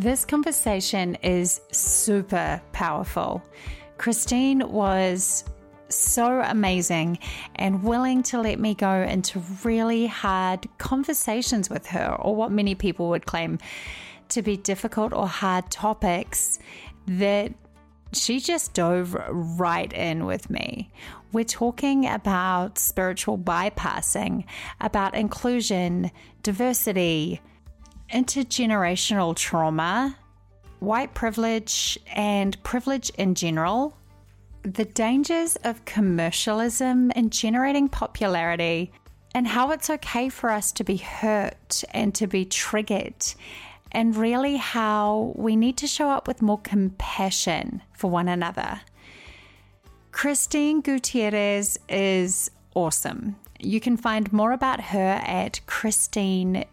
This conversation is super powerful. Christine was so amazing and willing to let me go into really hard conversations with her, or what many people would claim to be difficult or hard topics that she just dove right in with me. We're talking about spiritual bypassing, about inclusion, diversity, intergenerational trauma, white privilege, and privilege in general, the dangers of commercialism and generating popularity, and how it's okay for us to be hurt and to be triggered, and really how we need to show up with more compassion for one another. Christine Gutierrez is awesome. You can find more about her at christineg.tv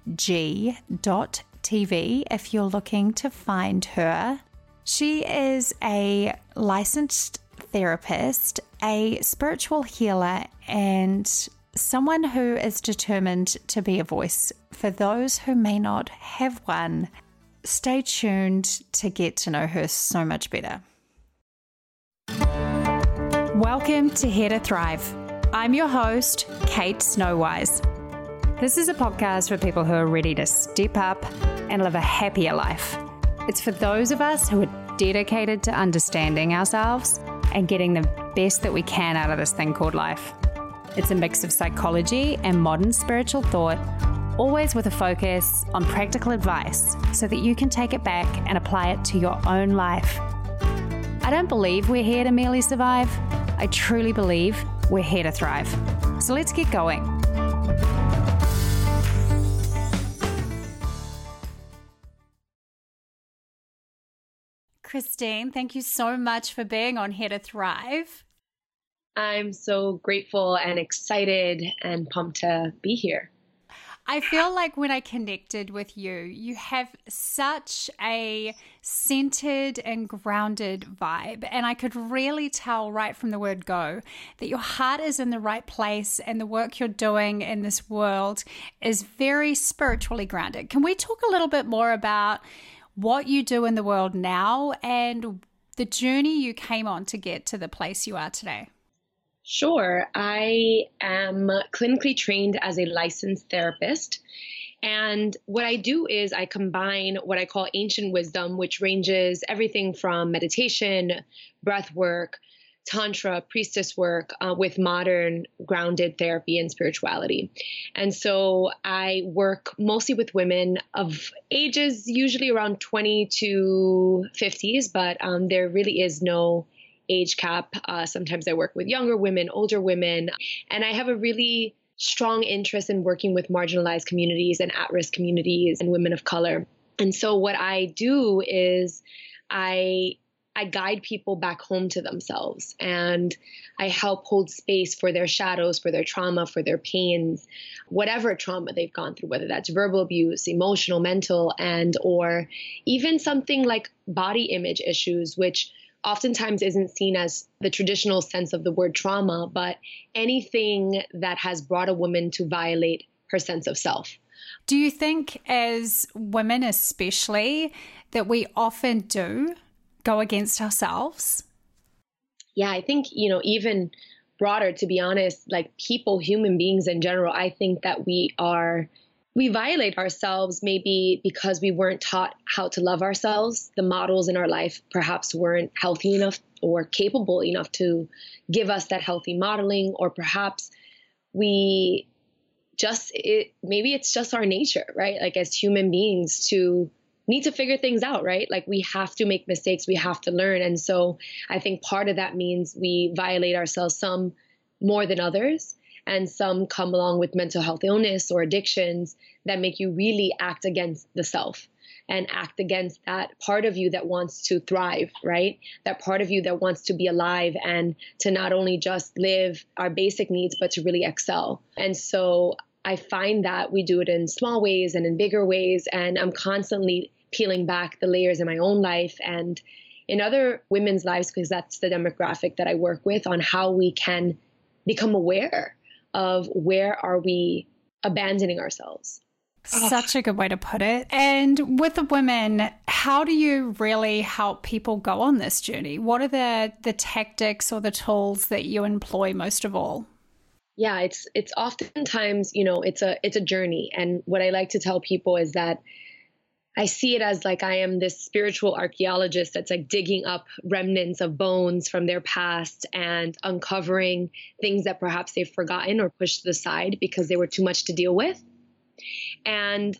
if you're looking to find her. She is a licensed therapist, a spiritual healer, and someone who is determined to be a voice for those who may not have one. Stay tuned to get to know her so much better. Welcome to Here to Thrive. I'm your host, Kate Snowise. This is a podcast for people who are ready to step up and live a happier life. It's for those of us who are dedicated to understanding ourselves and getting the best that we can out of this thing called life. It's a mix of psychology and modern spiritual thought, always with a focus on practical advice so that you can take it back and apply it to your own life. I don't believe we're here to merely survive. I truly believe we're here to thrive. So let's get going. Christine, thank you so much for being on Here to Thrive. I'm so grateful and excited and pumped to be here. I feel like when I connected with you, you have such a centered and grounded vibe. And I could really tell right from the word go that your heart is in the right place and the work you're doing in this world is very spiritually grounded. Can we talk a little bit more about what you do in the world now and the journey you came on to get to the place you are today? Sure. I am clinically trained as a licensed therapist. And what I do is I combine what I call ancient wisdom, which ranges everything from meditation, breath work, tantra, priestess work uh, with modern grounded therapy and spirituality. And so I work mostly with women of ages usually around 20 to 50s, but um, there really is no age cap. Uh, sometimes I work with younger women, older women, and I have a really strong interest in working with marginalized communities and at risk communities and women of color. And so, what I do is I I guide people back home to themselves and I help hold space for their shadows, for their trauma, for their pains, whatever trauma they've gone through, whether that's verbal abuse, emotional, mental, and or even something like body image issues, which oftentimes isn't seen as the traditional sense of the word trauma, but anything that has brought a woman to violate her sense of self. Do you think, as women especially, that we often do go against ourselves? Yeah, I think, you know, even broader, to be honest, like people, human beings in general, I think that we are we violate ourselves maybe because we weren't taught how to love ourselves. The models in our life perhaps weren't healthy enough or capable enough to give us that healthy modeling, or perhaps we just, it, maybe it's just our nature, right? Like as human beings to need to figure things out, right? Like we have to make mistakes, we have to learn. And so I think part of that means we violate ourselves some more than others and some come along with mental health illness or addictions that make you really act against the self and act against that part of you that wants to thrive, right? That part of you that wants to be alive and to not only just live our basic needs, but to really excel. And so I find that we do it in small ways and in bigger ways. And I'm constantly peeling back the layers in my own life and in other women's lives, because that's the demographic that I work with, on how we can become aware of where are we abandoning ourselves. Such a good way to put it. And with the women, how do you really help people go on this journey? What are the the tactics or the tools that you employ most of all? Yeah, it's it's oftentimes, you know, it's a it's a journey and what I like to tell people is that I see it as like I am this spiritual archaeologist that's like digging up remnants of bones from their past and uncovering things that perhaps they've forgotten or pushed to the side because they were too much to deal with. And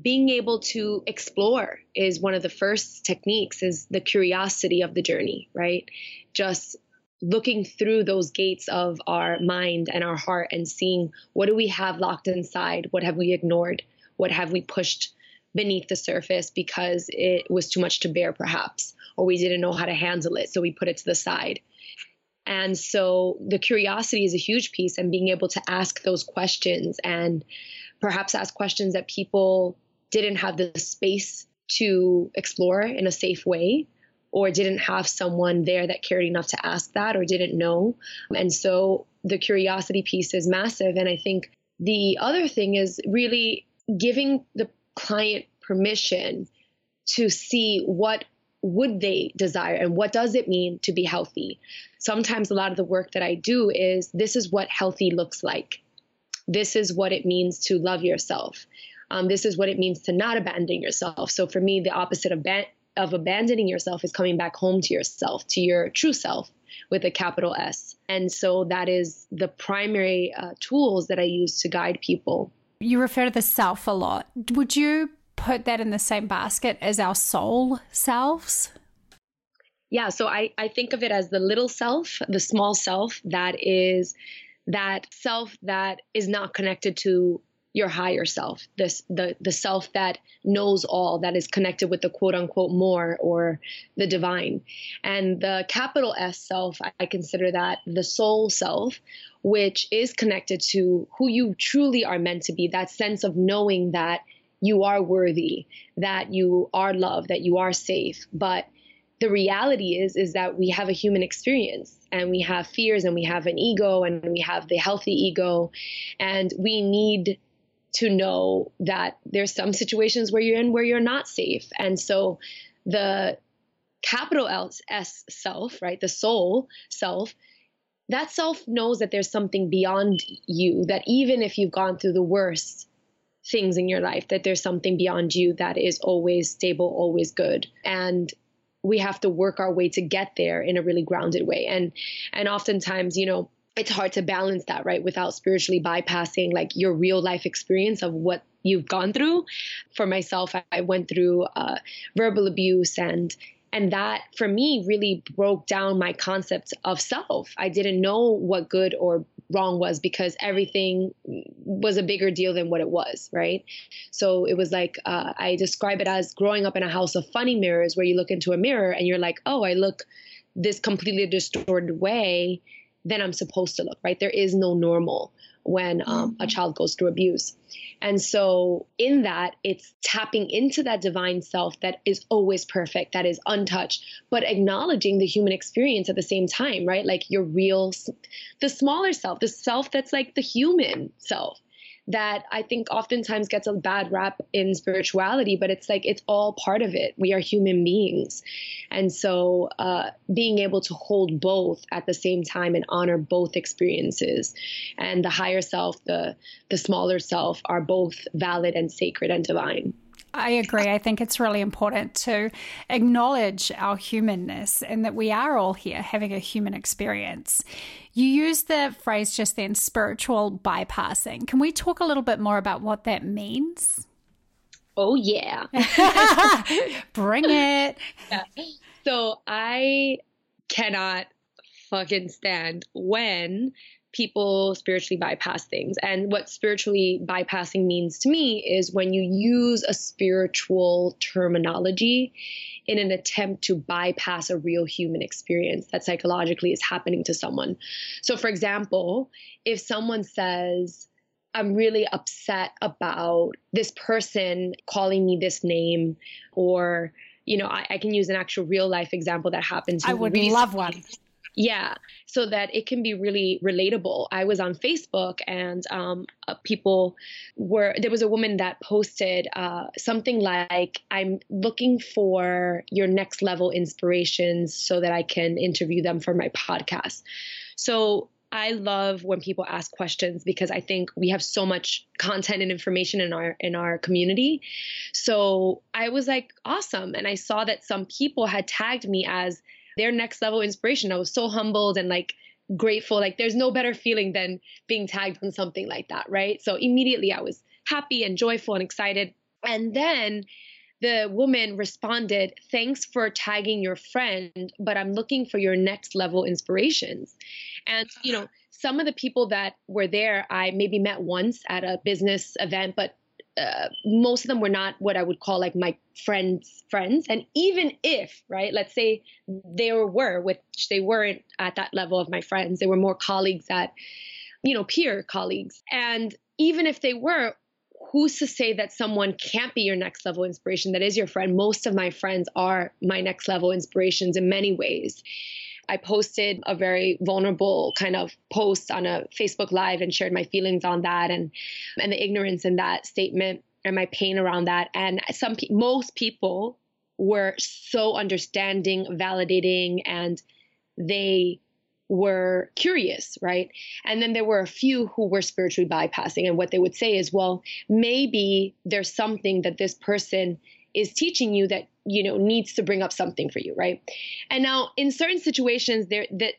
being able to explore is one of the first techniques is the curiosity of the journey, right? Just looking through those gates of our mind and our heart and seeing what do we have locked inside? What have we ignored? What have we pushed beneath the surface because it was too much to bear, perhaps, or we didn't know how to handle it, so we put it to the side. And so the curiosity is a huge piece, and being able to ask those questions and perhaps ask questions that people didn't have the space to explore in a safe way or didn't have someone there that cared enough to ask that or didn't know. And so the curiosity piece is massive. And I think the other thing is really giving the client permission to see what would they desire and what does it mean to be healthy. Sometimes a lot of the work that i do is this is what healthy looks like. This is what it means to love yourself. Um, this is what it means to not abandon yourself. So for me the opposite of, ba- of abandoning yourself is coming back home to yourself to your true self with a capital s. And so that is the primary uh, tools that i use to guide people you refer to the self a lot. Would you put that in the same basket as our soul selves? Yeah, so I, I think of it as the little self, the small self that is that self that is not connected to your higher self, this the the self that knows all, that is connected with the quote unquote more or the divine. And the capital S self, I consider that the soul self, which is connected to who you truly are meant to be, that sense of knowing that you are worthy, that you are loved, that you are safe. But the reality is is that we have a human experience and we have fears and we have an ego and we have the healthy ego and we need to know that there's some situations where you're in where you're not safe. And so the capital S self, right, the soul self, that self knows that there's something beyond you, that even if you've gone through the worst things in your life, that there's something beyond you that is always stable, always good. And we have to work our way to get there in a really grounded way. And and oftentimes, you know, it's hard to balance that, right? Without spiritually bypassing like your real life experience of what you've gone through. For myself, I went through uh, verbal abuse and and that for me really broke down my concept of self. I didn't know what good or wrong was because everything was a bigger deal than what it was, right? So it was like uh, I describe it as growing up in a house of funny mirrors where you look into a mirror and you're like, oh, I look this completely distorted way than I'm supposed to look, right? There is no normal when um, a child goes through abuse. And so, in that, it's tapping into that divine self that is always perfect, that is untouched, but acknowledging the human experience at the same time, right? Like your real, the smaller self, the self that's like the human self that I think oftentimes gets a bad rap in spirituality, but it's like it's all part of it. We are human beings. And so uh, being able to hold both at the same time and honor both experiences and the higher self, the, the smaller self are both valid and sacred and divine. I agree. I think it's really important to acknowledge our humanness and that we are all here having a human experience. You used the phrase just then spiritual bypassing. Can we talk a little bit more about what that means? Oh, yeah. Bring it. Yeah. So I cannot fucking stand when people spiritually bypass things. And what spiritually bypassing means to me is when you use a spiritual terminology in an attempt to bypass a real human experience that psychologically is happening to someone. So, for example, if someone says, I'm really upset about this person calling me this name, or, you know, I, I can use an actual real life example that happened to I would love one Yeah, so that it can be really relatable. I was on Facebook and um, uh, people were, there was a woman that posted uh, something like, I'm looking for your next level inspirations so that I can interview them for my podcast. So I love when people ask questions because I think we have so much content and information in our in our community. So I was like, awesome. And I saw that some people had tagged me as their next level inspiration. I was so humbled and like grateful. Like there's no better feeling than being tagged on something like that, right? So immediately I was happy and joyful and excited. And then the woman responded, Thanks for tagging your friend, but I'm looking for your next level inspirations. And, you know, some of the people that were there, I maybe met once at a business event, but uh, most of them were not what I would call like my friends' friends. And even if, right, let's say they were, which they weren't at that level of my friends, they were more colleagues at, you know, peer colleagues. And even if they were, who's to say that someone can't be your next level inspiration that is your friend most of my friends are my next level inspirations in many ways I posted a very vulnerable kind of post on a Facebook live and shared my feelings on that and and the ignorance in that statement and my pain around that and some most people were so understanding validating and they were curious, right? And then there were a few who were spiritually bypassing. And what they would say is, well, maybe there's something that this person is teaching you that, you know, needs to bring up something for you, right? And now in certain situations there that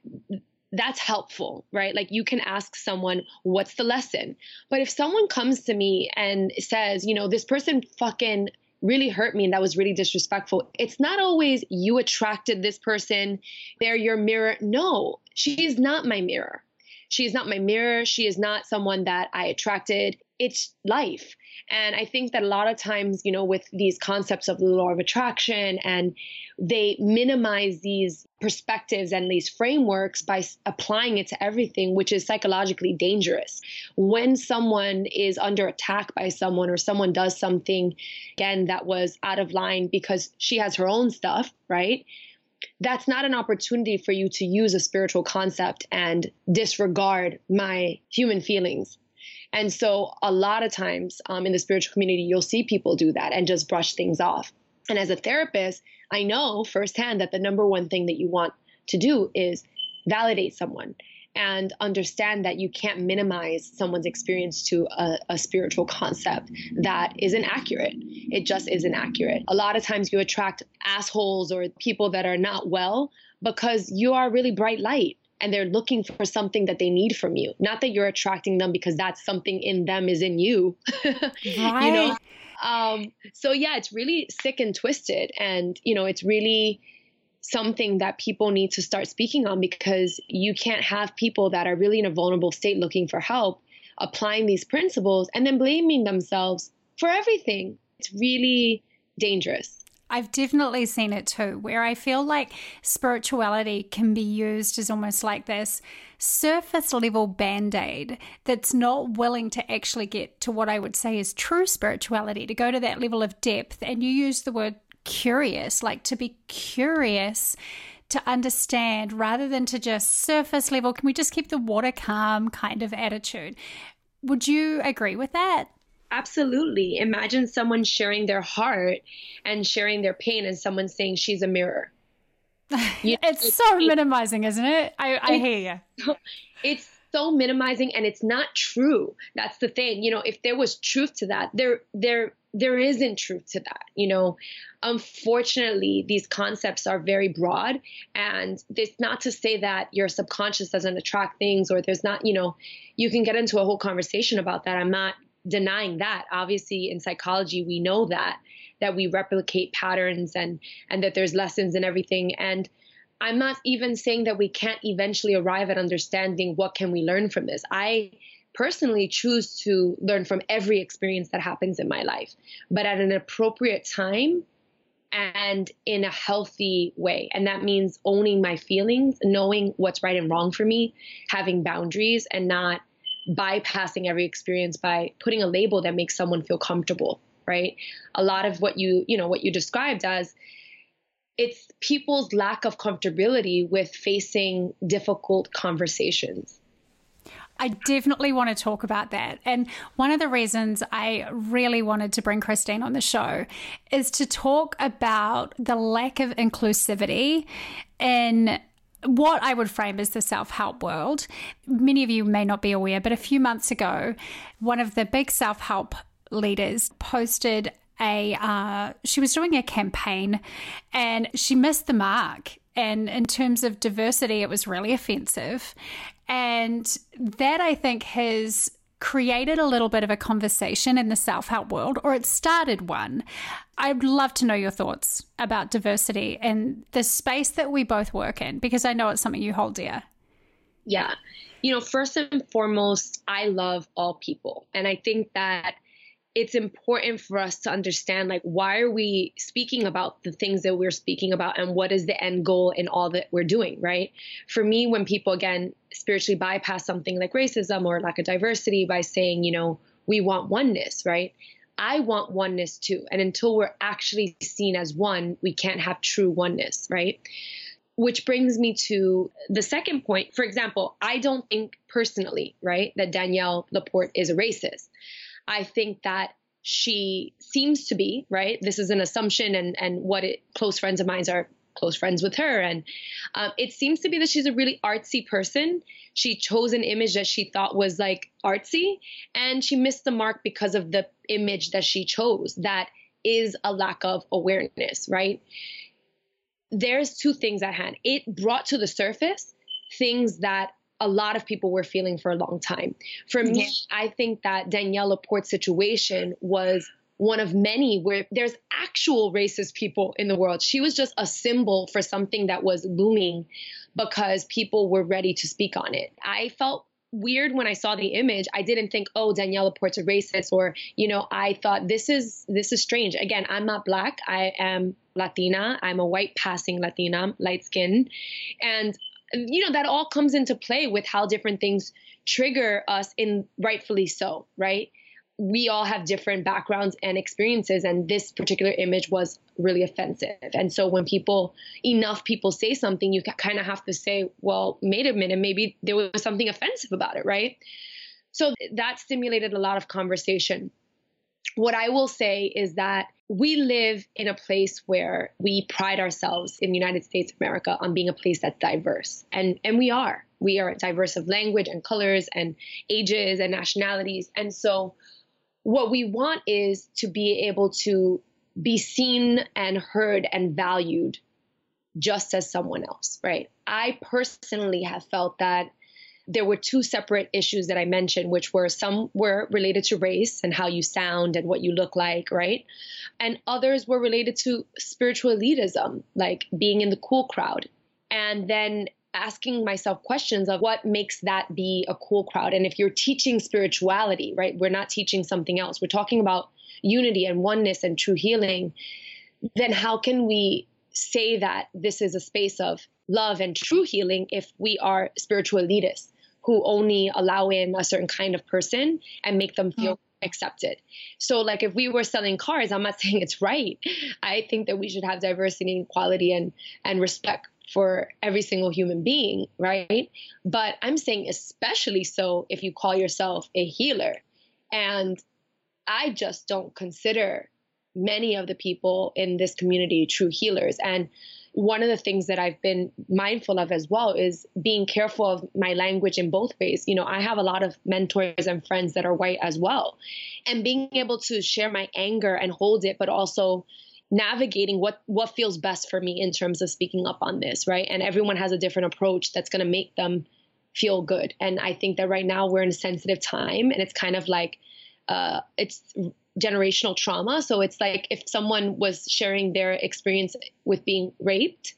that's helpful, right? Like you can ask someone, what's the lesson? But if someone comes to me and says, you know, this person fucking really hurt me and that was really disrespectful. It's not always you attracted this person, they're your mirror. No, she is not my mirror. She is not my mirror. She is not someone that I attracted. It's life. And I think that a lot of times, you know, with these concepts of the law of attraction and they minimize these perspectives and these frameworks by applying it to everything, which is psychologically dangerous. When someone is under attack by someone or someone does something, again, that was out of line because she has her own stuff, right? That's not an opportunity for you to use a spiritual concept and disregard my human feelings and so, a lot of times um, in the spiritual community, you'll see people do that and just brush things off. And as a therapist, I know firsthand that the number one thing that you want to do is validate someone and understand that you can't minimize someone's experience to a, a, spiritual concept that isn't accurate. It just isn't accurate. A lot of times you attract assholes or people that are not well because you are really bright light and they're looking for something that they need from you. Not that you're attracting them because that's something in them is in you. right. You know. Um, so yeah, it's really sick and twisted, and you know, it's really something that people need to start speaking on because you can't have people that are really in a vulnerable state looking for help applying these principles and then blaming themselves for everything. It's really dangerous. I've definitely seen it too, where I feel like spirituality can be used as almost like this surface level band aid that's not willing to actually get to what I would say is true spirituality, to go to that level of depth. And you use the word curious, like to be curious to understand rather than to just surface level. Can we just keep the water calm kind of attitude? Would you agree with that? Absolutely. Imagine someone sharing their heart and sharing their pain, and someone saying she's a mirror. You it's, it's, so minimizing, isn't it? I, I hear you. It's so minimizing, and it's not true. That's the thing. You know, if there was truth to that, there, there, there isn't truth to that. You know, unfortunately, these concepts are very broad, and it's not to say that your subconscious doesn't attract things, or there's not. You know, you can get into a whole conversation about that. I'm not denying that. Obviously, in psychology, we know that that we replicate patterns and and that there's lessons and everything. And I'm not even saying that we can't eventually arrive at understanding what can we learn from this. I personally choose to learn from every experience that happens in my life, but at an appropriate time and in a healthy way. And that means owning my feelings, knowing what's right and wrong for me, having boundaries, and not bypassing every experience by putting a label that makes someone feel comfortable right a lot of what you you know what you described as it's people's lack of comfortability with facing difficult conversations. I definitely want to talk about that. And one of the reasons I really wanted to bring Christine on the show is to talk about the lack of inclusivity in what I would frame as the self help world. Many of you may not be aware, but a few months ago, one of the big self help leaders posted a uh, she was doing a campaign and she missed the mark and in terms of diversity it was really offensive and that i think has created a little bit of a conversation in the self-help world or it started one. I'd love to know your thoughts about diversity and the space that we both work in because i know it's something you hold dear. Yeah. You know first and foremost i love all people. And i think that it's important for us to understand like why are we speaking about the things that we're speaking about and what is the end goal in all that we're doing right? For me when people again spiritually bypass something like racism or lack of diversity by saying you know we want oneness right? I want oneness too. And until we're actually seen as one we can't have true oneness right? Which brings me to the second point. For example i don't think personally right that Danielle LaPorte is a racist I think that she seems to be right. This is an assumption, and and what it, close friends of mine are close friends with her, and um, it seems to be that she's a really artsy person. She chose an image that she thought was like artsy, and she missed the mark because of the image that she chose. That is a lack of awareness, right? There's two things at hand. It brought to the surface things that a lot of people were feeling for a long time. For me, yeah. I think that Danielle LaPorte's situation was one of many where there's actual racist people in the world. She was just a symbol for something that was looming because people were ready to speak on it. I felt weird when I saw the image. I didn't think, oh, Danielle LaPorte's a racist, or you know, I thought this is this is strange. Again, I'm not black. I am Latina. I'm a white passing Latina, light skin, and you know that all comes into play with how different things trigger us in rightfully so right? We all have different backgrounds and experiences and this particular image was really offensive. And so when people enough people say something you kind of have to say well wait a minute maybe there was something offensive about it right? So that stimulated a lot of conversation. What I will say is that we live in a place where we pride ourselves in the United States of America on being a place that's diverse. And, and we are. We are diverse of language and colors and ages and nationalities. And so what we want is to be able to be seen and heard and valued just as someone else, right? I personally have felt that there were two separate issues that I mentioned, which were some were related to race and how you sound and what you look like, right? And others were related to spiritual elitism, like being in the cool crowd. And then asking myself questions of what makes that be a cool crowd. And if you're teaching spirituality, right, we're not teaching something else, we're talking about unity and oneness and true healing, then how can we say that this is a space of love and true healing if we are spiritual elitists? Who only allow in a certain kind of person and make them feel mm-hmm. accepted. So, like, if we were selling cars, I'm not saying it's right. I think that we should have diversity and equality and, and respect for every single human being, right? But I'm saying, especially so if you call yourself a healer. And I just don't consider many of the people in this community true healers. And one of the things that I've been mindful of as well is being careful of my language in both ways. You know, I have a lot of mentors and friends that are white as well. And being able to share my anger and hold it, but also navigating what what feels best for me in terms of speaking up on this, right? And everyone has a different approach that's going to make them feel good. And I think that right now we're in a sensitive time and it's kind of like uh, it's generational trauma. So it's like if someone was sharing their experience with being raped,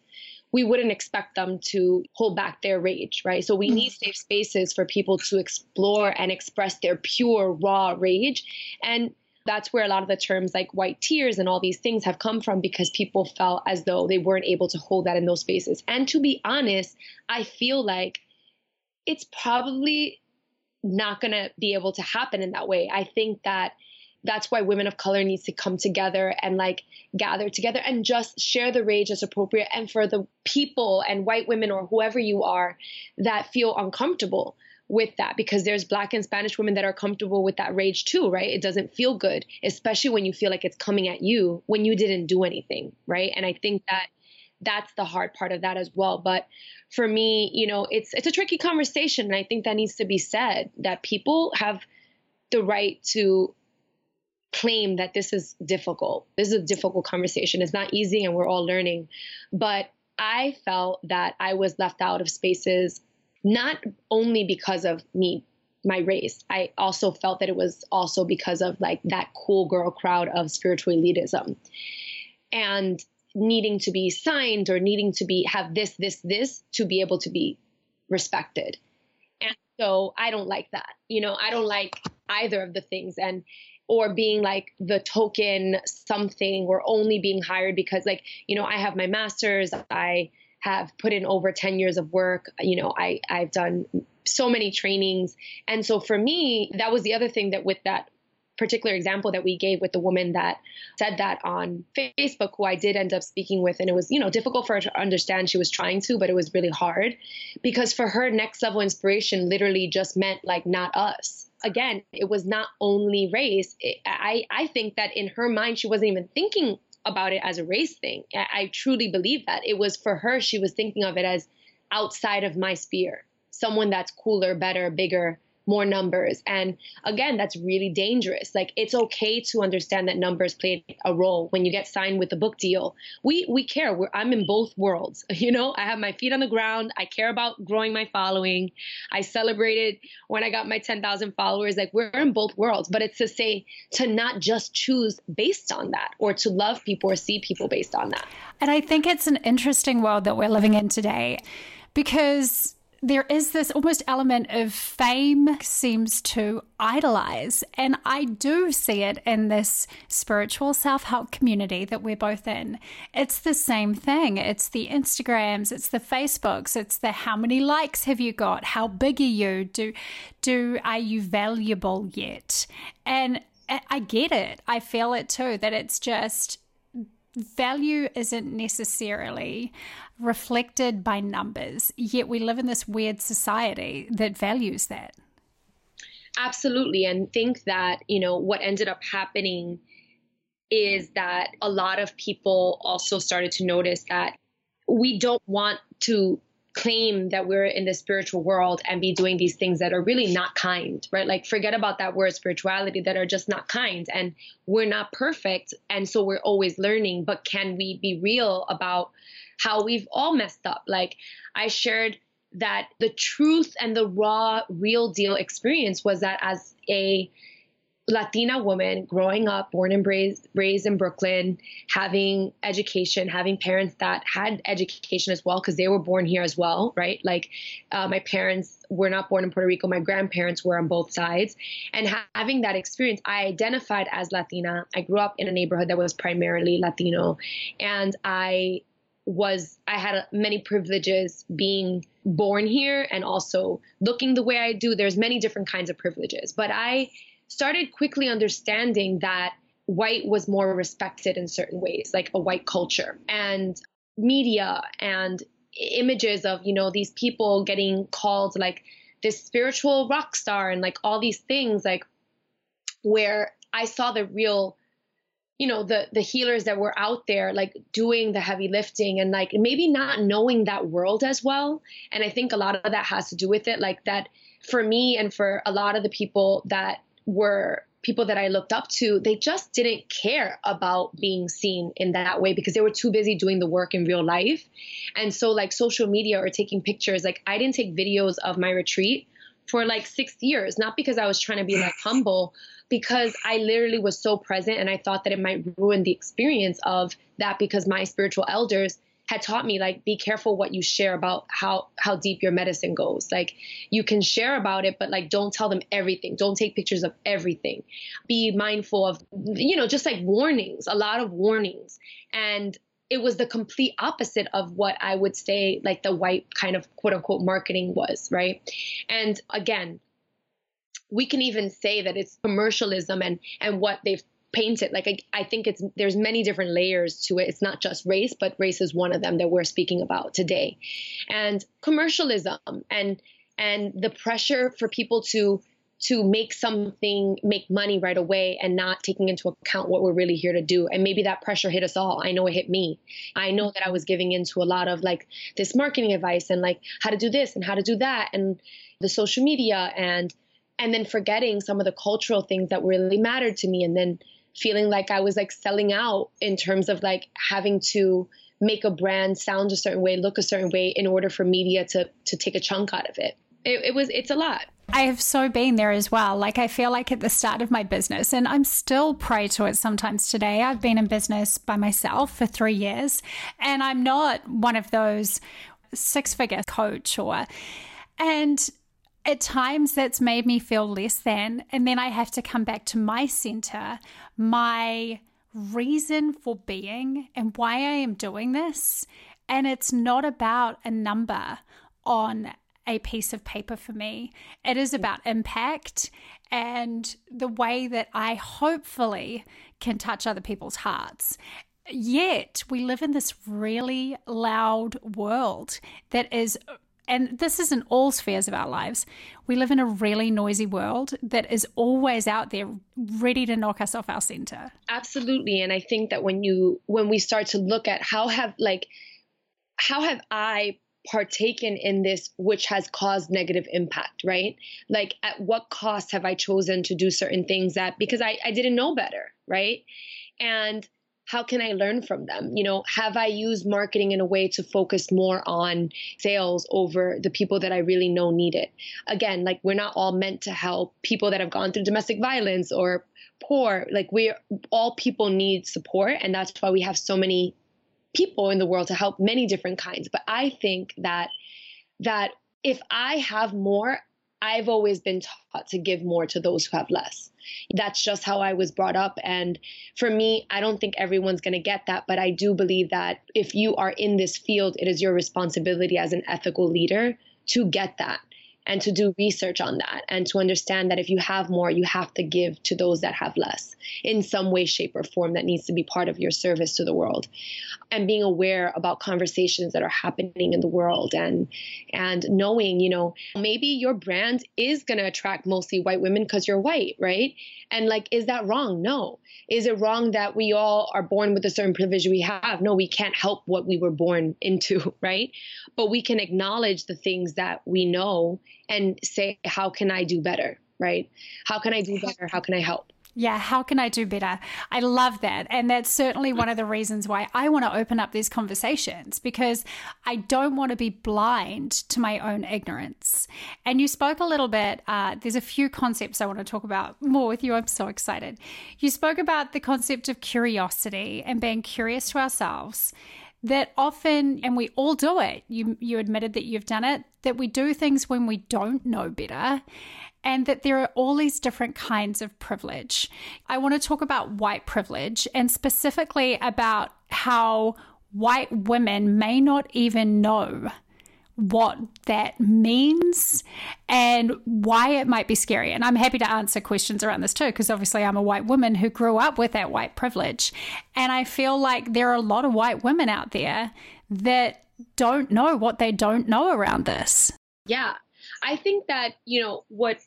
we wouldn't expect them to hold back their rage, right? So we mm-hmm. need safe spaces for people to explore and express their pure, raw rage. And that's where a lot of the terms like white tears and all these things have come from because people felt as though they weren't able to hold that in those spaces. And to be honest, I feel like it's probably not going to be able to happen in that way. I think that that's why women of color needs to come together and like gather together and just share the rage as appropriate and for the people and white women or whoever you are that feel uncomfortable with that because there's black and spanish women that are comfortable with that rage too right? It doesn't feel good especially when you feel like it's coming at you when you didn't do anything right? And i think that that's the hard part of that as well. But for me you know it's it's a tricky conversation. And i think that needs to be said that people have the right to claim that this is difficult. This is a difficult conversation. It's not easy and we're all learning. But I felt that I was left out of spaces not only because of me my race. I also felt that it was also because of like that cool girl crowd of spiritual elitism. And needing to be signed or needing to be have this this this to be able to be respected. And so I don't like that. You know, I don't like either of the things and or being like the token something or only being hired because like you know i have my masters i have put in over 10 years of work you know i i've done so many trainings. And so for me that was the other thing that with that particular example that we gave with the woman that said that on Facebook, who I did end up speaking with. And it was, you know, difficult for her to understand. She was trying to, but it was really hard because for her, next level inspiration literally just meant like not us again, it was not only race. I, I think that in her mind, she wasn't even thinking about it as a race thing. I truly believe that. It was for her, she was thinking of it as outside of my sphere, someone that's cooler, better, bigger, more numbers. And again, that's really dangerous. Like it's okay to understand that numbers play a role when you get signed with a book deal. We we care. We're, I'm in both worlds. You know, I have my feet on the ground. I care about growing my following. I celebrated when I got my 10,000 followers. Like we're in both worlds, but it's to say to not just choose based on that or to love people or see people based on that. And I think it's an interesting world that we're living in today because there is this almost element of fame seems to idolize. And I do see it in this spiritual self help community that we're both in. It's the same thing. It's the Instagrams, it's the Facebooks, it's the how many likes have you got? How big are you? Do, do, are you valuable yet? And I get it. I feel it too, that it's just value isn't necessarily reflected by numbers, yet we live in this weird society that values that. Absolutely. And think that, you know, what ended up happening is that a lot of people also started to notice that we don't want to claim that we're in the spiritual world and be doing these things that are really not kind, right? Like forget about that word spirituality that are just not kind and we're not perfect and so we're always learning, but can we be real about how we've all messed up. Like I shared that the truth and the raw, real deal experience was that as a Latina woman growing up, born and raised, raised in Brooklyn, having education, having parents that had education as well, because they were born here as well, right? Like uh, my parents were not born in Puerto Rico, my grandparents were on both sides. And ha- having that experience, I identified as Latina. I grew up in a neighborhood that was primarily Latino. And I was I had many privileges being born here and also looking the way I do. There's many different kinds of privileges, but I started quickly understanding that white was more respected in certain ways, like a white culture and media and images of, you know, these people getting called like this spiritual rock star and like all these things like where I saw the real you know the the healers that were out there like doing the heavy lifting and like maybe not knowing that world as well. And i think a lot of that has to do with it like that for me and for a lot of the people that were people that I looked up to, they just didn't care about being seen in that way because they were too busy doing the work in real life. And so, like social media or taking pictures, like I didn't take videos of my retreat for like six years, not because I was trying to be like humble, because I literally was so present and I thought that it might ruin the experience of that because my spiritual elders had taught me like be careful what you share about how how deep your medicine goes. Like you can share about it but like don't tell them everything. Don't take pictures of everything. Be mindful of you know just like warnings a lot of warnings. And it was the complete opposite of what I would say like the white kind of quote unquote marketing was, right? And again, we can even say that it's commercialism and and what they've painted like I, I think it's there's many different layers to it. It's not just race but race is one of them that we're speaking about today. And commercialism and and the pressure for people to to make something make money right away and not taking into account what we're really here to do. And maybe that pressure hit us all. I know it hit me. I know that i was giving into a lot of like this marketing advice and like how to do this and how to do that and the social media and and then forgetting some of the cultural things that really mattered to me. And then feeling like i was like selling out in terms of like having to make a brand sound a certain way look a certain way in order for media to to take a chunk out of it it, it was it's a lot I have so been there as well. Like, I feel like at the start of my business, and I'm still prey to it sometimes today. I've been in business by myself for three years, and I'm not one of those six figure coach or, and at times that's made me feel less than. And then I have to come back to my center, my reason for being, and why I am doing this. And it's not about a number on a piece of paper for me. It is about impact and the way that I hopefully can touch other people's hearts. Yet we live in this really loud world that is and this is in all spheres of our lives. We live in a really noisy world that is always out there ready to knock us off our center. Absolutely. And I think that when you when we start to look at how have like how have I partaken in this which has caused negative impact right like at what cost have i chosen to do certain things that because i, I didn't know better right and how can i learn from them you know have i used marketing in a way to focus more on sales over the people that i really know need it again like we're not all meant to help people that have gone through domestic violence or poor like we all people need support and that's why we have so many people in the world to help many different kinds. But I think that that if I have more, I've always been taught to give more to those who have less. That's just how I was brought up. And for me, I don't think everyone's going to get that. But I do believe that if you are in this field, it is your responsibility as an ethical leader to get that and to do research on that and to understand that if you have more, you have to give to those that have less in some way, shape, or form that needs to be part of your service to the world. And being aware about conversations that are happening in the world and and knowing, you know, maybe your brand is gonna attract mostly white women because you're white, right? And like, is that wrong? No. Is it wrong that we all are born with a certain privilege we have? No, we can't help what we were born into, right? But we can acknowledge the things that we know and say, how can I do better? Right? How can I do better? How can I help? Yeah, how can I do better? I love that. And that's certainly one of the reasons why I want to open up these conversations because I don't want to be blind to my own ignorance. And you spoke a little bit, uh, there's a few concepts I want to talk about more with you. I'm so excited. You spoke about the concept of curiosity and being curious to ourselves that often and we all do it you you admitted that you've done it that we do things when we don't know better and that there are all these different kinds of privilege. I want to talk about white privilege and specifically about how white women may not even know what that means and why it might be scary. And I'm happy to answer questions around this too, because obviously I'm a white woman who grew up with that white privilege. And I feel like there are a lot of white women out there that don't know what they don't know around this. Yeah. I think that, you know, what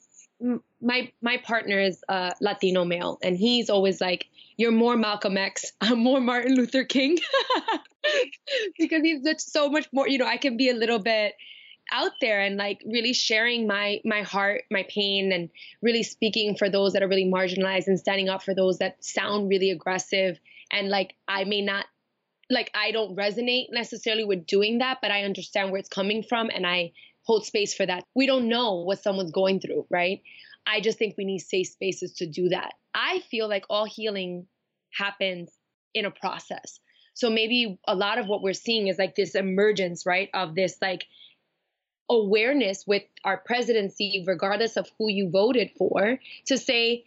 my my partner is a Latino male, and he's always like, "You're more Malcolm X, I'm more Martin Luther King," because he's so much more. You know, I can be a little bit out there and like really sharing my my heart, my pain, and really speaking for those that are really marginalized and standing up for those that sound really aggressive. And like, I may not like I don't resonate necessarily with doing that, but I understand where it's coming from, and I hold space for that. We don't know what someone's going through, right? I just think we need safe spaces to do that. I feel like all healing happens in a process. So maybe a lot of what we're seeing is like this emergence, right, of this like awareness with our presidency, regardless of who you voted for, to say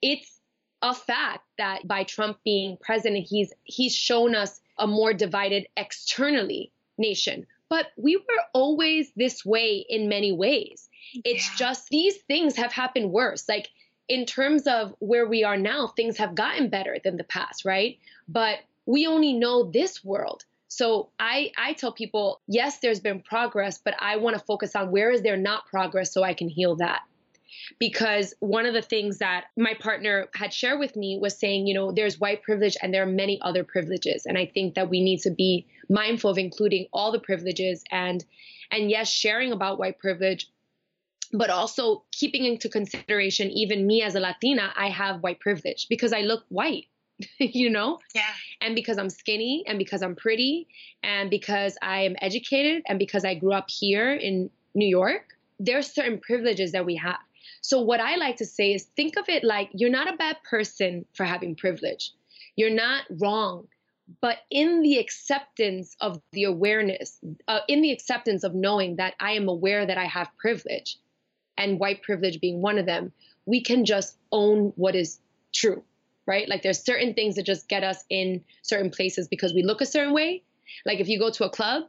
it's a fact that by Trump being president, he's he's shown us a more divided externally nation but we were always this way in many ways. It's yeah. just these things have happened worse. Like in terms of where we are now, things have gotten better than the past, right? But we only know this world. So I I tell people, yes, there's been progress, but I want to focus on where is there not progress so I can heal that. Because one of the things that my partner had shared with me was saying, you know, there's white privilege and there are many other privileges. And I think that we need to be mindful of including all the privileges and and yes, sharing about white privilege, but also keeping into consideration even me as a Latina, I have white privilege because I look white. you know? Yeah. And because I'm skinny and because I'm pretty and because I am educated and because I grew up here in New York, there are certain privileges that we have. So what I like to say is think of it like you're not a bad person for having privilege. You're not wrong. But in the acceptance of the awareness, uh, in the acceptance of knowing that I am aware that I have privilege, and white privilege being one of them, we can just own what is true right? Like there's certain things that just get us in certain places because we look a certain way. Like if you go to a club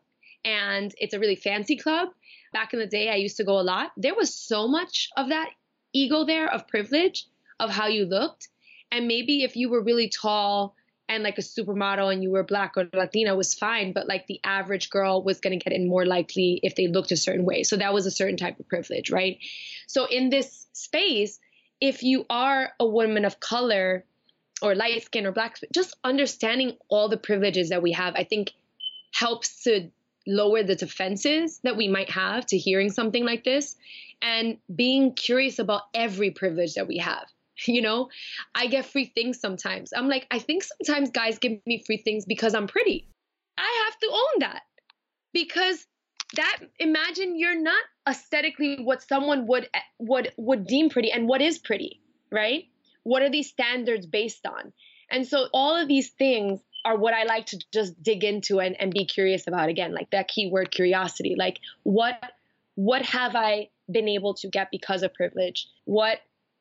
and it's a really fancy club, back in the day I used to go a lot. There was so much of that ego there of privilege of how you looked. And maybe if you were really tall and like a supermodel and you were black or Latina was fine, but like the average girl was going to get in more likely if they looked a certain way. So that was a certain type of privilege, right? So in this space, if you are a woman of color or light skin or black just understanding all the privileges that we have, I think helps to lower the defenses that we might have to hearing something like this and being curious about every privilege that we have. You know, I get free things sometimes. I'm like, I think sometimes guys give me free things because I'm pretty. I have to own that because that imagine you're not aesthetically what someone would eh, would would deem pretty and what is pretty, right? What are these standards based on? And so all of these things are what I like to just dig into and, and be curious about again, like that keyword curiosity. Like what what have I been able to get because of privilege? What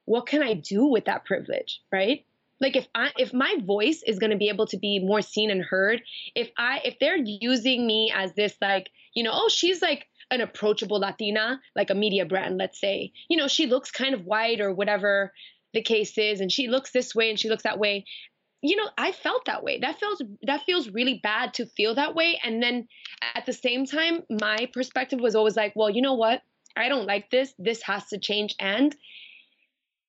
what can I do with that privilege? Right? Like if I if my voice is gonna be able to be more seen and heard, if I if they're using me as this like, you know, oh she's like an approachable Latina, like a media brand, let's say. You know, she looks kind of white or whatever the case is and she looks this way and she looks that way you know i felt that way that feels that feels really bad to feel that way and then at the same time my perspective was always like well you know what i don't like this this has to change and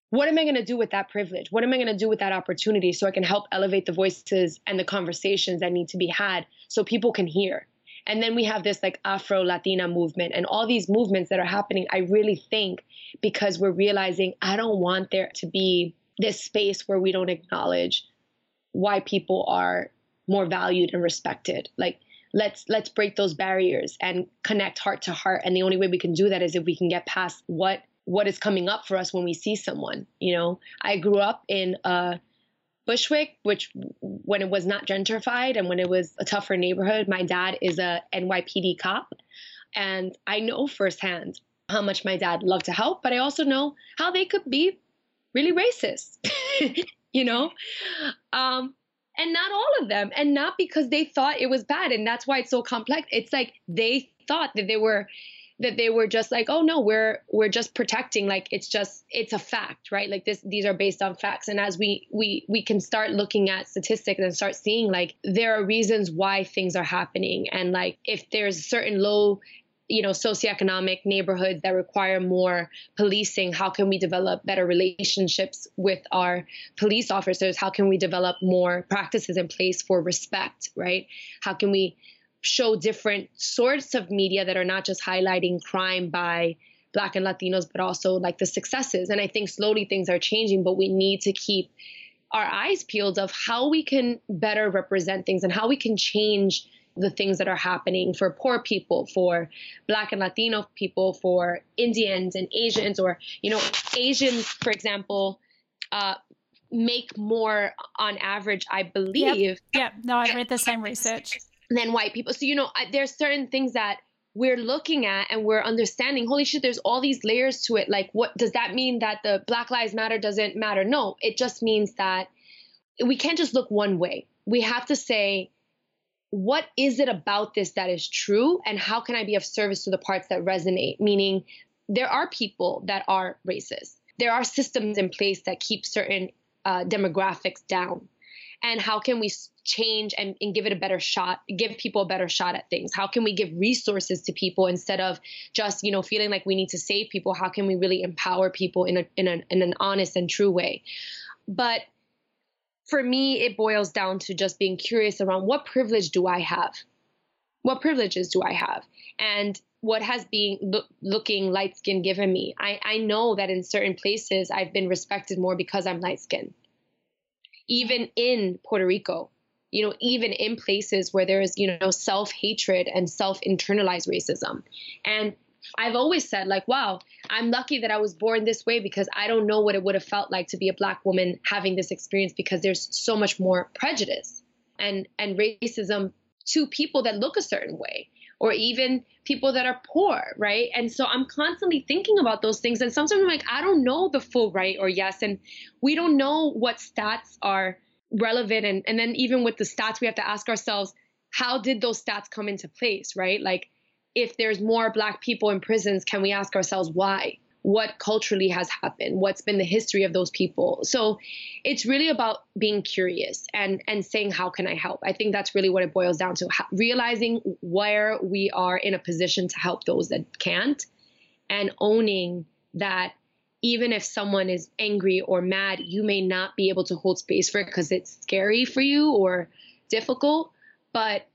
what am i going to do with that privilege what am i going to do with that opportunity so i can help elevate the voices and the conversations that need to be had so people can hear and then we have this like Afro Latina movement and all these movements that are happening. I really think because we're realizing I don't want there to be this space where we don't acknowledge why people are more valued and respected. Like let's let's break those barriers and connect heart to heart. And the only way we can do that is if we can get past what what is coming up for us when we see someone. You know, I grew up in a Bushwick, which when it was not gentrified and when it was a tougher neighborhood, my dad is a NYPD cop. And I know firsthand how much my dad loved to help, but I also know how they could be really racist, you know? Um, and not all of them, and not because they thought it was bad. And that's why it's so complex. It's like they thought that they were that they were just like oh no we're we're just protecting like it's just it's a fact right? Like this these are based on facts. And as we we we can start looking at statistics and start seeing like there are reasons why things are happening. And like if there's certain low you know socioeconomic neighborhoods that require more policing how can we develop better relationships with our police officers? How can we develop more practices in place for respect right? How can we show different sorts of media that are not just highlighting crime by black and latinos but also like the successes. And i think slowly things are changing but we need to keep our eyes peeled of how we can better represent things and how we can change the things that are happening for poor people for black and latino people for indians and asians or you know asians for example uh, make more on average i believe. Yep. yep. No i read the same research than white people. So, you know, there's certain things that we're looking at and we're understanding holy shit there's all these layers to it like what does that mean that the black lives matter doesn't matter no it just means that we can't just look one way we have to say what is it about this that is true and how can I be of service to the parts that resonate? Meaning, there are people that are racist. There are systems in place that keep certain uh, demographics down. And how can we change and, and give it a better shot, give people a better shot at things? How can we give resources to people instead of just, you know, feeling like we need to save people? How can we really empower people in, a, in, a, in an honest and true way? But for me, it boils down to just being curious around what privilege do I have? What privileges do I have? And what has been look, looking light skin given me? I, I know that in certain places I've been respected more because I'm light skinned. Even in Puerto Rico, you know, even in places where there is, you know, self hatred and self internalized racism. And I've always said, like, wow, I'm lucky that I was born this way because I don't know what it would have felt like to be a black woman having this experience because there's so much more prejudice and and racism to people that look a certain way or even people that are poor, right? And so I'm constantly thinking about those things. And sometimes I'm like, I don't know the full right or yes. And we don't know what stats are relevant. And, and then even with the stats, we have to ask ourselves, how did those stats come into place, right? Like, if there's more black people in prisons, can we ask ourselves why? What culturally has happened? What's been the history of those people? So it's really about being curious and and saying how can I help? I think that's really what it boils down to. Realizing where we are in a position to help those that can't and owning that even if someone is angry or mad, you may not be able to hold space for it because it's scary for you or difficult, but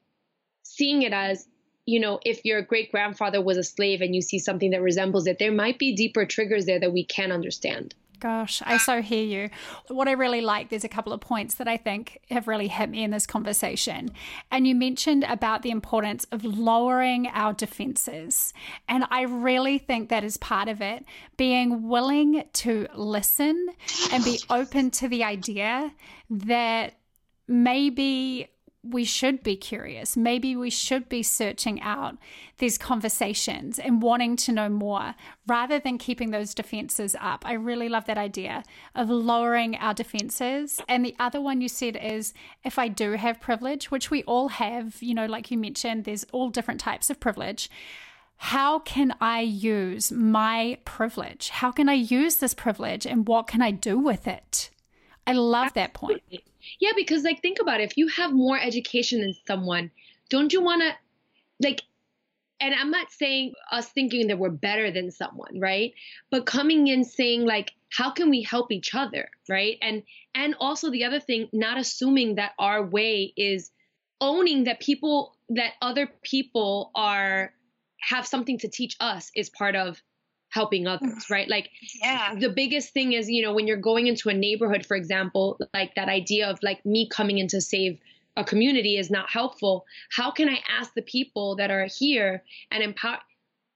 seeing it as you know, if your great grandfather was a slave and you see something that resembles it, there might be deeper triggers there that we can't understand. Gosh, I so hear you. What I really like, there's a couple of points that I think have really hit me in this conversation. And you mentioned about the importance of lowering our defenses. And I really think that is part of it, being willing to listen and be open to the idea that maybe we should be curious. Maybe we should be searching out these conversations and wanting to know more rather than keeping those defenses up. I really love that idea of lowering our defenses. And the other one you said is if I do have privilege, which we all have, you know, like you mentioned, there's all different types of privilege. How can I use my privilege? How can I use this privilege and what can I do with it? I love that point. Yeah, because like think about it. If you have more education than someone, don't you want to like and I'm not saying us thinking that we're better than someone, right? But coming in saying like how can we help each other, right? And and also the other thing, not assuming that our way is owning that people that other people are have something to teach us is part of helping others, right? Like, yeah. The biggest thing is, you know, when you're going into a neighborhood, for example, like that idea of like me coming in to save a community is not helpful. How can I ask the people that are here and empower?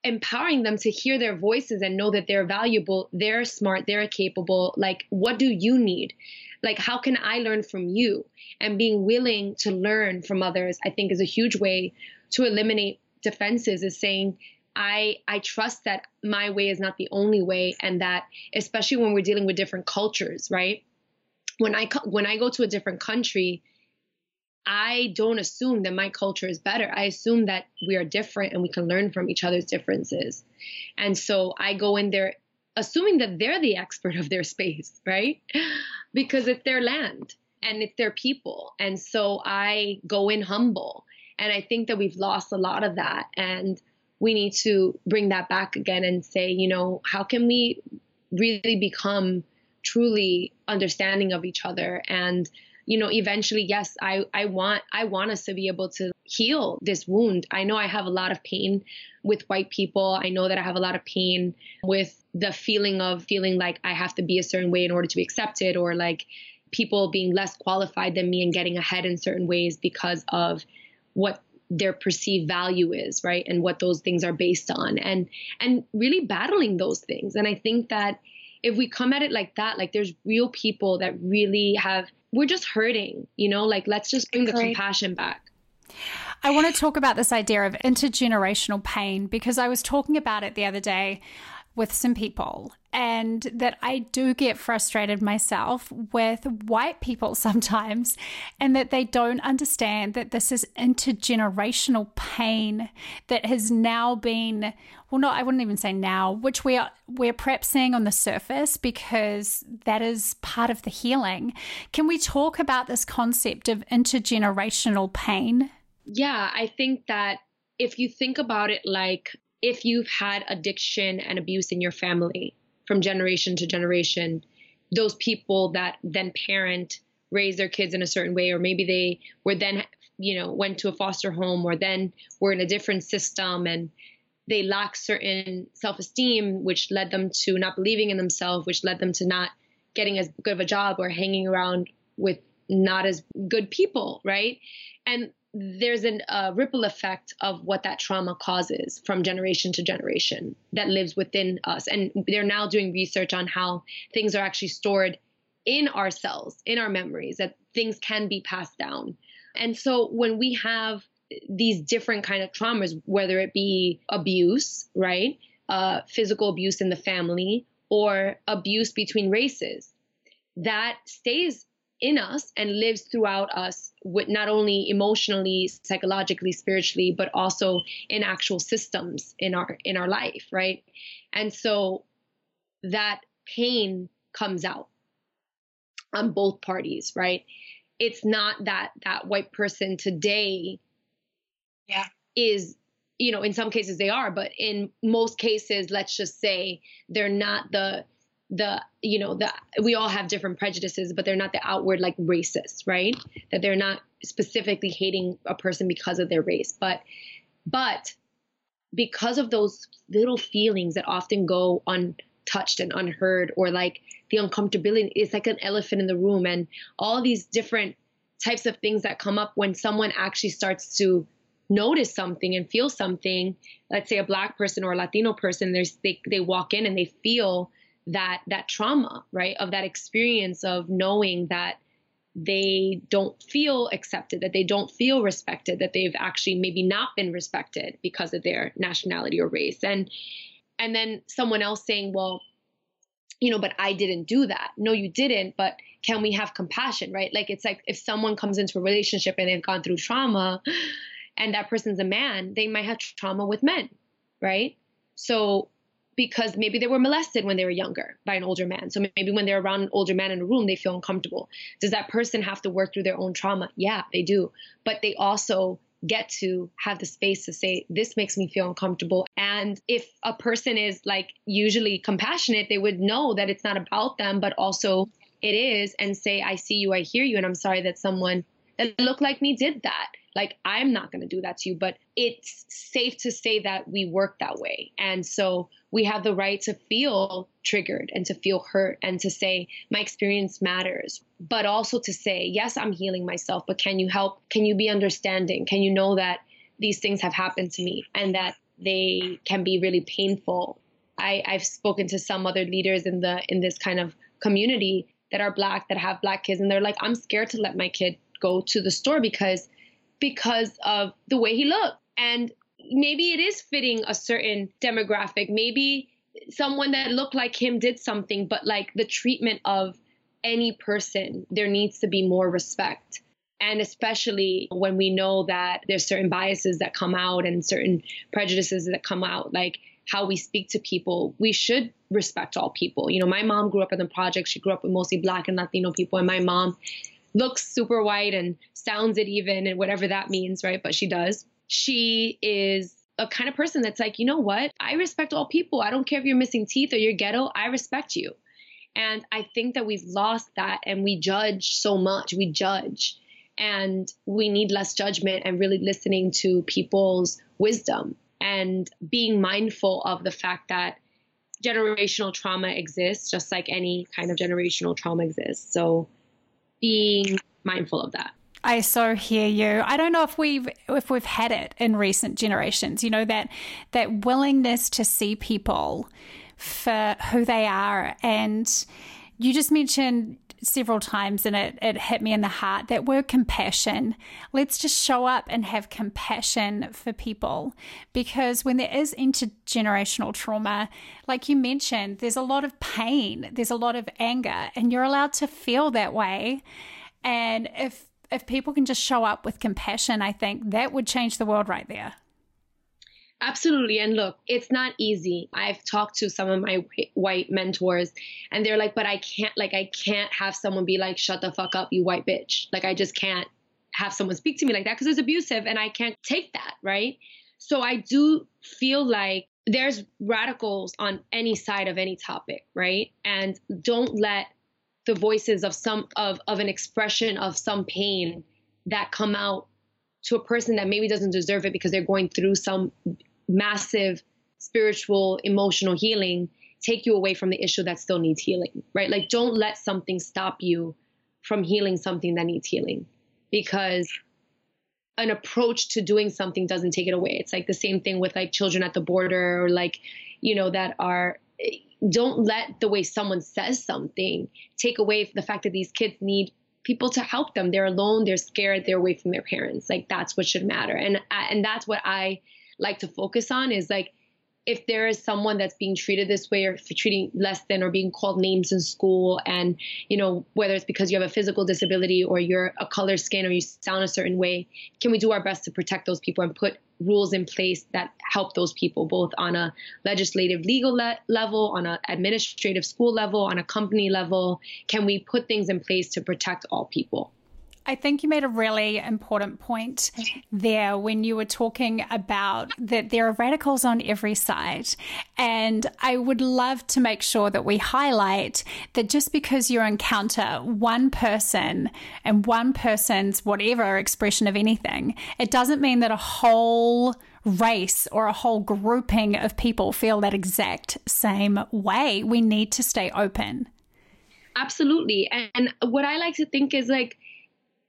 empowering them to hear their voices and know that they're valuable, they're smart, they're capable. Like, what do you need? Like, how can I learn from you? And being willing to learn from others, I think, is a huge way to eliminate defenses, is saying, I I trust that my way is not the only way, and that especially when we're dealing with different cultures, right? When I when I go to a different country, I don't assume that my culture is better. I assume that we are different and we can learn from each other's differences. And so I go in there assuming that they're the expert of their space, right? Because it's their land and it's their people. And so I go in humble. And I think that we've lost a lot of that. And we need to bring that back again and say, you know, how can we really become truly understanding of each other? And you know eventually yes i i want i want us to be able to heal this wound. I know i have a lot of pain with white people. I know that i have a lot of pain with the feeling of feeling like i have to be a certain way in order to be accepted or like people being less qualified than me and getting ahead in certain ways because of what their perceived value is right? And what those things are based on. And and really battling those things. And i think that if we come at it like that like there's real people that really have we're just hurting you know? Like let's just bring the compassion back. I want to talk about this idea of intergenerational pain because I was talking about it the other day with some people and that I do get frustrated myself with white people sometimes, and that they don't understand that this is intergenerational pain that has now been well not I wouldn't even say now, which we are we're perhaps seeing on the surface because that is part of the healing. Can we talk about this concept of intergenerational pain? Yeah, I think that if you think about it like if you've had addiction and abuse in your family from generation to generation, those people that then parent raise their kids in a certain way, or maybe they were then, you know, went to a foster home or then were in a different system and they lack certain self esteem, which led them to not believing in themselves, which led them to not getting as good of a job or hanging around with not as good people, right? And there's a uh, ripple effect of what that trauma causes from generation to generation that lives within us. And they're now doing research on how things are actually stored in our cells, in our memories, that things can be passed down. And so when we have these different kind of traumas, whether it be abuse, right, uh, physical abuse in the family, or abuse between races, that stays in us and lives throughout us with not only emotionally psychologically spiritually but also in actual systems in our in our life right? And so that pain comes out on both parties right? It's not that that white person today yeah. is you know in some cases they are but in most cases let's just say they're not the the you know the we all have different prejudices but they're not the outward like racist right? That they're not specifically hating a person because of their race. But but because of those little feelings that often go untouched and unheard or like the uncomfortability it's like an elephant in the room. And all these different types of things that come up when someone actually starts to notice something and feel something let's say a black person or a latino person there's they, they walk in and they feel that that trauma, right? Of that experience of knowing that they don't feel accepted, that they don't feel respected, that they've actually maybe not been respected because of their nationality or race. And and then someone else saying, well, you know, but I didn't do that. No, you didn't, but can we have compassion, right? Like it's like if someone comes into a relationship and they've gone through trauma and that person's a man, they might have trauma with men, right? So because maybe they were molested when they were younger by an older man. So maybe when they're around an older man in a room, they feel uncomfortable. Does that person have to work through their own trauma? Yeah, they do. But they also get to have the space to say, this makes me feel uncomfortable. And if a person is like usually compassionate, they would know that it's not about them, but also it is, and say, I see you, I hear you, and I'm sorry that someone that looked like me did that. Like, I'm not going to do that to you, but it's safe to say that we work that way. And so we have the right to feel triggered and to feel hurt and to say, my experience matters, but also to say, yes, I'm healing myself, but can you help? Can you be understanding? Can you know that these things have happened to me and that they can be really painful? I, I've spoken to some other leaders in the in this kind of community that are black that have black kids and they're like, I'm scared to let my kid go to the store because because of the way he looked. And maybe it is fitting a certain demographic. Maybe someone that looked like him did something, but like the treatment of any person, there needs to be more respect. And especially when we know that there's certain biases that come out and certain prejudices that come out, like how we speak to people, we should respect all people. You know, my mom grew up in the project. She grew up with mostly black and Latino people. And my mom looks super white and sounds it even and whatever that means, right? But she does. She is a kind of person that's like, you know what? I respect all people. I don't care if you're missing teeth or you're ghetto. I respect you. And I think that we've lost that and we judge so much. We judge. And we need less judgment and really listening to people's wisdom and being mindful of the fact that generational trauma exists just like any kind of generational trauma exists. So being mindful of that. I so hear you. I don't know if we've if we've had it in recent generations, you know, that that willingness to see people for who they are. And you just mentioned several times and it, it hit me in the heart that word compassion. Let's just show up and have compassion for people because when there is intergenerational trauma, like you mentioned, there's a lot of pain, there's a lot of anger, and you're allowed to feel that way. And if if people can just show up with compassion, I think that would change the world right there. Absolutely. And look, it's not easy. I've talked to some of my white mentors and they're like, but I can't, like, I can't have someone be like, shut the fuck up, you white bitch. Like, I just can't have someone speak to me like that because it's abusive and I can't take that. Right. So I do feel like there's radicals on any side of any topic. Right. And don't let the voices of some, of, of an expression of some pain that come out to a person that maybe doesn't deserve it because they're going through some massive spiritual, emotional healing take you away from the issue that still needs healing, right? Like, don't let something stop you from healing something that needs healing because an approach to doing something doesn't take it away. It's like the same thing with like children at the border or like, you know, that are, don't let the way someone says something take away the fact that these kids need people to help them. They're alone, they're scared, they're away from their parents. Like that's what should matter. And and that's what I like to focus on is like if there is someone that's being treated this way or treating less than or being called names in school and you know whether it's because you have a physical disability or you're a color skin or you sound a certain way can we do our best to protect those people and put rules in place that help those people both on a legislative legal le- level on an administrative school level on a company level? Can we put things in place to protect all people I think you made a really important point there when you were talking about that there are radicals on every side. And I would love to make sure that we highlight that just because you encounter one person and one person's whatever expression of anything, it doesn't mean that a whole race or a whole grouping of people feel that exact same way. We need to stay open. Absolutely. And what I like to think is like,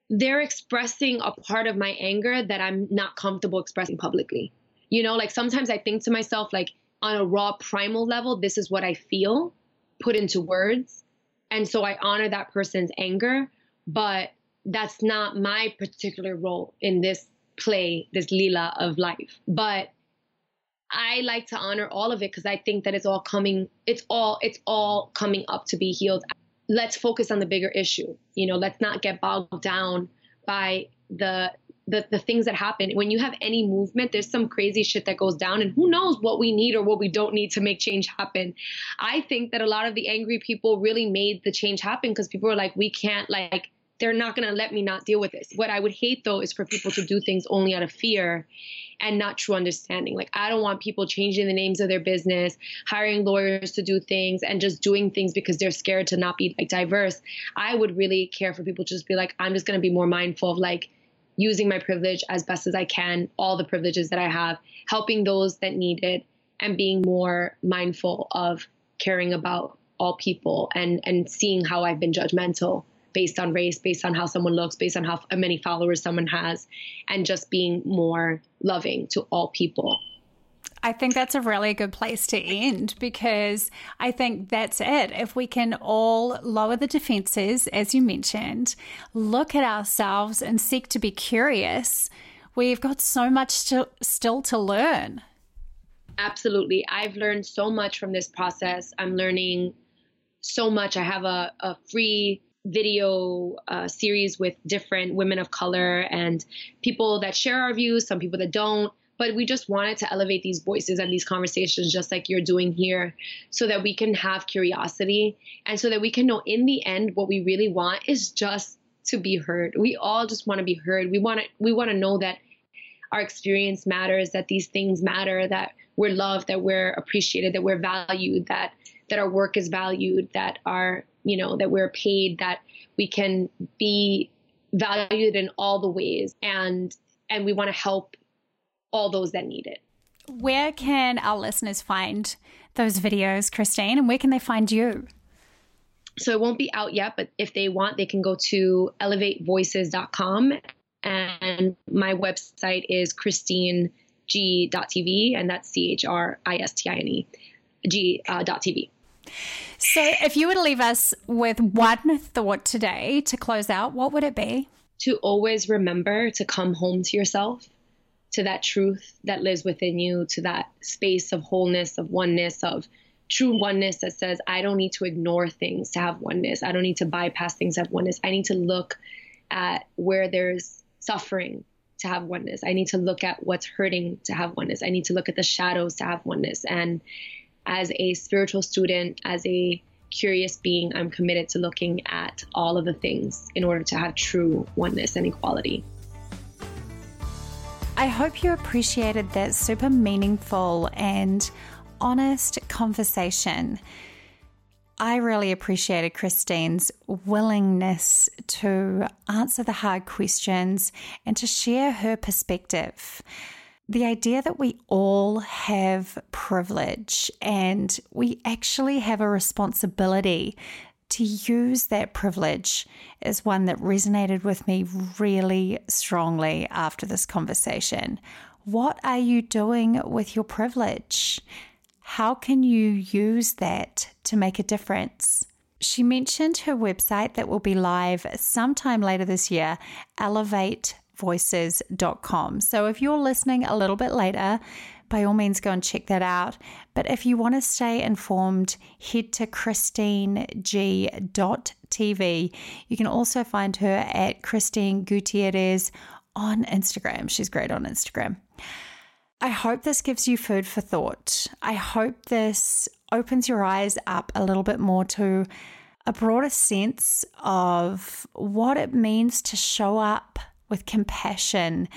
they're expressing a part of my anger that I'm not comfortable expressing publicly. You know, like sometimes I think to myself, like on a raw primal level, this is what I feel put into words. And so I honor that person's anger, but that's not my particular role in this play, this lila of life. But I like to honor all of it because I think that it's all coming, it's all, it's all coming up to be healed let's focus on the bigger issue. You know, let's not get bogged down by the the, the things that happen when you have any movement there's some crazy shit that goes down and who knows what we need or what we don't need to make change happen i think that a lot of the angry people really made the change happen because people are like we can't like they're not going to let me not deal with this what i would hate though is for people to do things only out of fear and not true understanding. Like, I don't want people changing the names of their business, hiring lawyers to do things, and just doing things because they're scared to not be like diverse. I would really care for people to just be like, I'm just going to be more mindful of like using my privilege as best as I can, all the privileges that I have, helping those that need it, and being more mindful of caring about all people and and seeing how I've been judgmental based on race, based on how someone looks, based on how many followers someone has, and just being more loving to all people. I think that's a really good place to end because I think that's it. If we can all lower the defenses, as you mentioned, look at ourselves and seek to be curious, we've got so much still, still to learn. Absolutely. I've learned so much from this process. I'm learning so much. I have a, a free video uh, series with different women of color and people that share our views, some people that don't. But we just wanted to elevate these voices and these conversations, just like you're doing here, so that we can have curiosity and so that we can know in the end what we really want is just to be heard. We all just want to be heard. We want to we want to know that our experience matters, that these things matter, that we're loved, that we're appreciated, that we're valued, that that our work is valued, that our you know, that we're paid, that we can be valued in all the ways and and we want to help all those that need it. Where can our listeners find those videos, Christine, and where can they find you? So it won't be out yet, but if they want, they can go to elevatevoices.com and my website is christineg.tv and that's C H R I S T I N E G uh, dot TV. So, if you were to leave us with one thought today to close out, what would it be? To always remember to come home to yourself, to that truth that lives within you, to that space of wholeness, of oneness, of true oneness that says, I don't need to ignore things to have oneness. I don't need to bypass things to have oneness. I need to look at where there's suffering to have oneness. I need to look at what's hurting to have oneness. I need to look at the shadows to have oneness. And as a spiritual student, as a curious being, I'm committed to looking at all of the things in order to have true oneness and equality. I hope you appreciated that super meaningful and honest conversation. I really appreciated Christine's willingness to answer the hard questions and to share her perspective. The idea that we all have privilege and we actually have a responsibility to use that privilege is one that resonated with me really strongly after this conversation. What are you doing with your privilege? How can you use that to make a difference? She mentioned her website that will be live sometime later this year, elevatevoices.com. So if you're listening a little bit later, by all means go and check that out. But if you want to stay informed, head to christineg.tv. You can also find her at Christine Gutierrez on Instagram. She's great on Instagram. I hope this gives you food for thought. I hope this opens your eyes up a little bit more to a broader sense of what it means to show up with compassion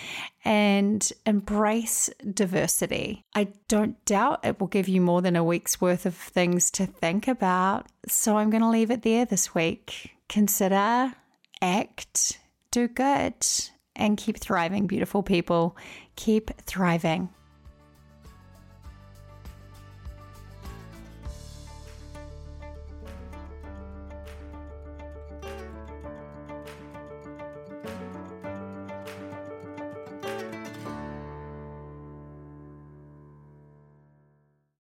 and embrace diversity. I don't doubt it will give you more than a week's worth of things to think about. So I'm going to leave it there this week. Consider, act, do good, and keep thriving, beautiful people. Keep thriving.